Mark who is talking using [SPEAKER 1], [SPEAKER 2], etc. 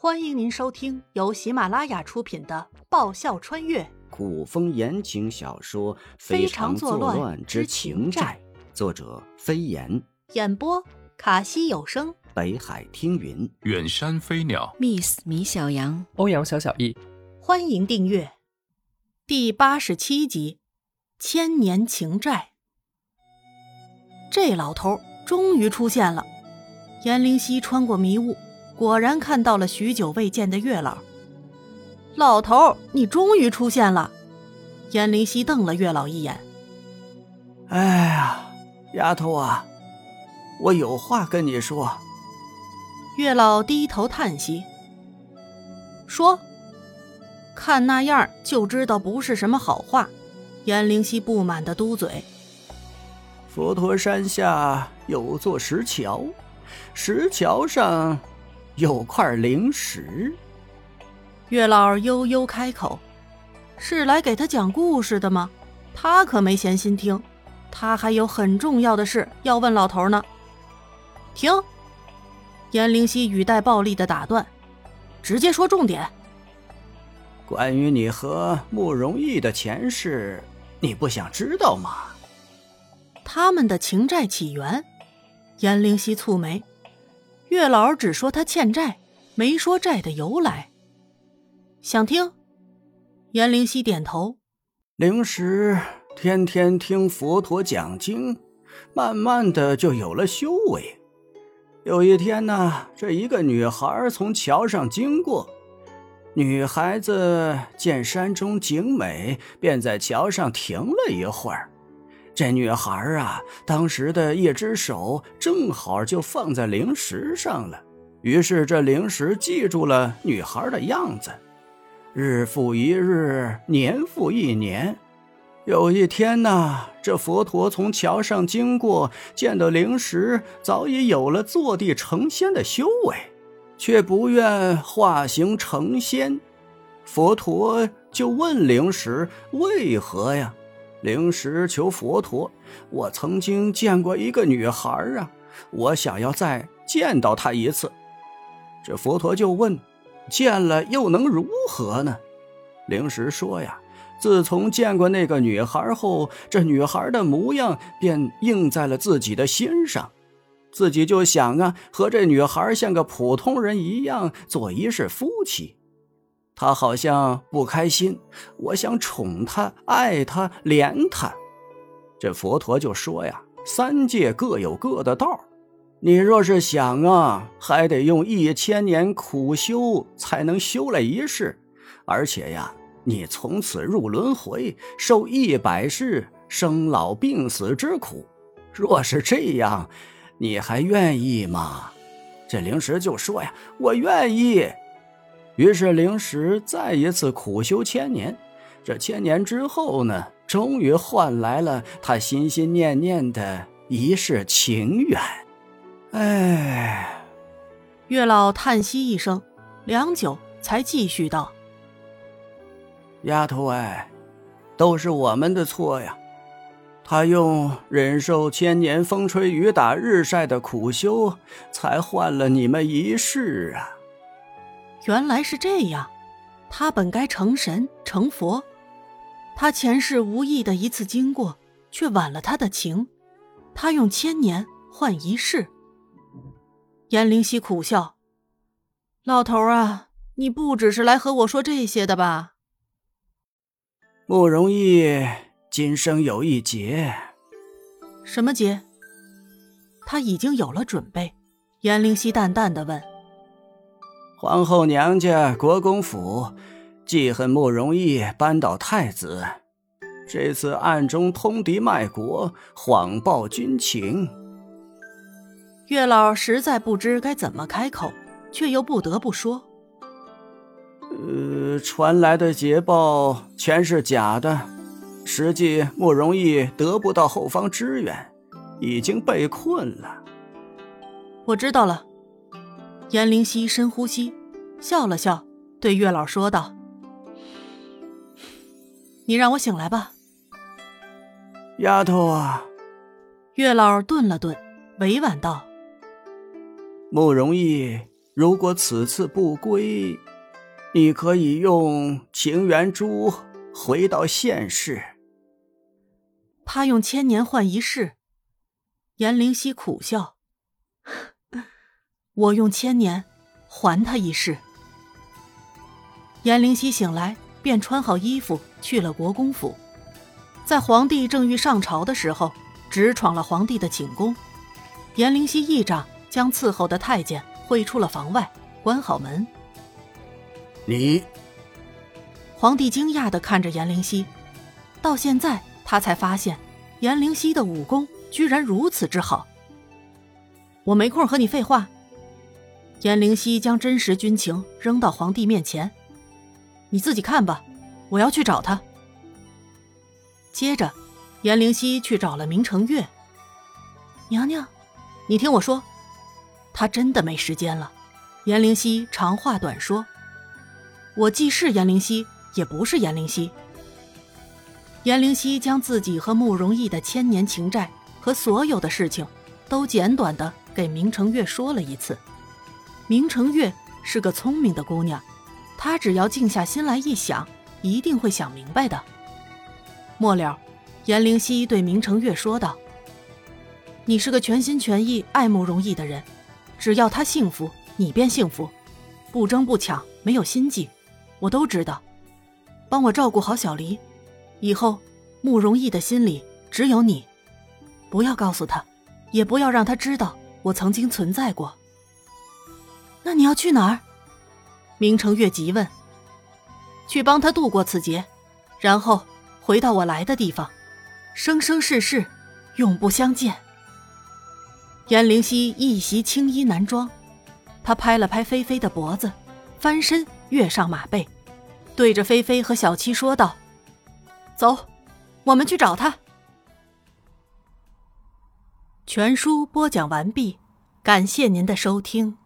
[SPEAKER 1] 欢迎您收听由喜马拉雅出品的《爆笑穿越。
[SPEAKER 2] 古风言情小说《非常作乱之情债》，作者飞檐，》，
[SPEAKER 1] 演播卡西有声，
[SPEAKER 2] 北海听云。
[SPEAKER 3] 远山飞鸟
[SPEAKER 4] ，Miss 米小羊，
[SPEAKER 5] 欧阳小小易，
[SPEAKER 1] 欢迎订阅。第八十七集《千年情债》。这老头终于出现了，颜灵溪穿过迷雾，果然看到了许久未见的月老。老头，你终于出现了！颜灵溪瞪了月老一眼。
[SPEAKER 2] 哎呀，丫头啊，我有话跟你说。
[SPEAKER 1] 月老低头叹息，说：“看那样就知道不是什么好话。”颜灵溪不满的嘟嘴。
[SPEAKER 2] 佛陀山下有座石桥，石桥上有块灵石。
[SPEAKER 1] 月老悠悠开口：“是来给他讲故事的吗？”他可没闲心听，他还有很重要的事要问老头呢。停！颜灵溪语带暴力的打断，直接说重点。
[SPEAKER 2] 关于你和慕容易的前世，你不想知道吗？
[SPEAKER 1] 他们的情债起源，颜灵溪蹙眉。月老只说他欠债，没说债的由来。想听？颜灵溪点头。
[SPEAKER 2] 灵石天天听佛陀讲经，慢慢的就有了修为。有一天呢，这一个女孩从桥上经过，女孩子见山中景美，便在桥上停了一会儿。这女孩啊，当时的一只手正好就放在灵石上了，于是这灵石记住了女孩的样子。日复一日，年复一年。有一天呢，这佛陀从桥上经过，见到灵石早已有了坐地成仙的修为，却不愿化形成仙。佛陀就问灵石为何呀？灵石求佛陀：“我曾经见过一个女孩啊，我想要再见到她一次。”这佛陀就问：“见了又能如何呢？”灵石说：“呀，自从见过那个女孩后，这女孩的模样便印在了自己的心上，自己就想啊，和这女孩像个普通人一样做一世夫妻。”他好像不开心，我想宠他、爱他、怜他。这佛陀就说呀：“三界各有各的道，你若是想啊，还得用一千年苦修才能修来一世，而且呀，你从此入轮回，受一百世生老病死之苦。若是这样，你还愿意吗？”这灵石就说呀：“我愿意。”于是灵石再一次苦修千年，这千年之后呢，终于换来了他心心念念的一世情缘。哎，
[SPEAKER 1] 月老叹息一声，良久才继续道：“
[SPEAKER 2] 丫头哎，都是我们的错呀！他用忍受千年风吹雨打日晒的苦修，才换了你们一世啊！”
[SPEAKER 1] 原来是这样，他本该成神成佛，他前世无意的一次经过，却挽了他的情，他用千年换一世。颜灵溪苦笑：“老头啊，你不只是来和我说这些的吧？”
[SPEAKER 2] 不容易今生有一劫，
[SPEAKER 1] 什么劫？他已经有了准备。颜灵溪淡淡的问。
[SPEAKER 2] 皇后娘家国公府记恨慕容易扳倒太子，这次暗中通敌卖国，谎报军情。
[SPEAKER 1] 月老实在不知该怎么开口，却又不得不说：“
[SPEAKER 2] 呃，传来的捷报全是假的，实际慕容易得不到后方支援，已经被困了。”
[SPEAKER 1] 我知道了。颜灵溪深呼吸，笑了笑，对月老说道：“你让我醒来吧。”
[SPEAKER 2] 丫头啊，
[SPEAKER 1] 月老顿了顿，委婉道：“
[SPEAKER 2] 慕容易如果此次不归，你可以用情缘珠回到现世。
[SPEAKER 1] 他用千年换一世，颜灵犀苦笑。我用千年还他一世。颜灵犀醒来，便穿好衣服去了国公府，在皇帝正欲上朝的时候，直闯了皇帝的寝宫。颜灵犀一掌将伺候的太监挥出了房外，关好门。
[SPEAKER 2] 你，
[SPEAKER 1] 皇帝惊讶的看着颜灵犀，到现在他才发现，颜灵犀的武功居然如此之好。我没空和你废话。颜灵犀将真实军情扔到皇帝面前，你自己看吧，我要去找他。接着，颜灵犀去找了明成月。娘娘，你听我说，他真的没时间了。颜灵犀长话短说，我既是颜灵犀，也不是颜灵犀。颜灵犀将自己和慕容逸的千年情债和所有的事情，都简短的给明成月说了一次。明成月是个聪明的姑娘，她只要静下心来一想，一定会想明白的。末了，颜灵犀对明成月说道：“你是个全心全意爱慕容易的人，只要他幸福，你便幸福，不争不抢，没有心计，我都知道。帮我照顾好小离，以后慕容易的心里只有你，不要告诉他，也不要让他知道我曾经存在过。”那你要去哪儿？明成月急问。去帮他度过此劫，然后回到我来的地方，生生世世永不相见。颜灵犀一袭青衣男装，他拍了拍菲菲的脖子，翻身跃上马背，对着菲菲和小七说道：“走，我们去找他。”全书播讲完毕，感谢您的收听。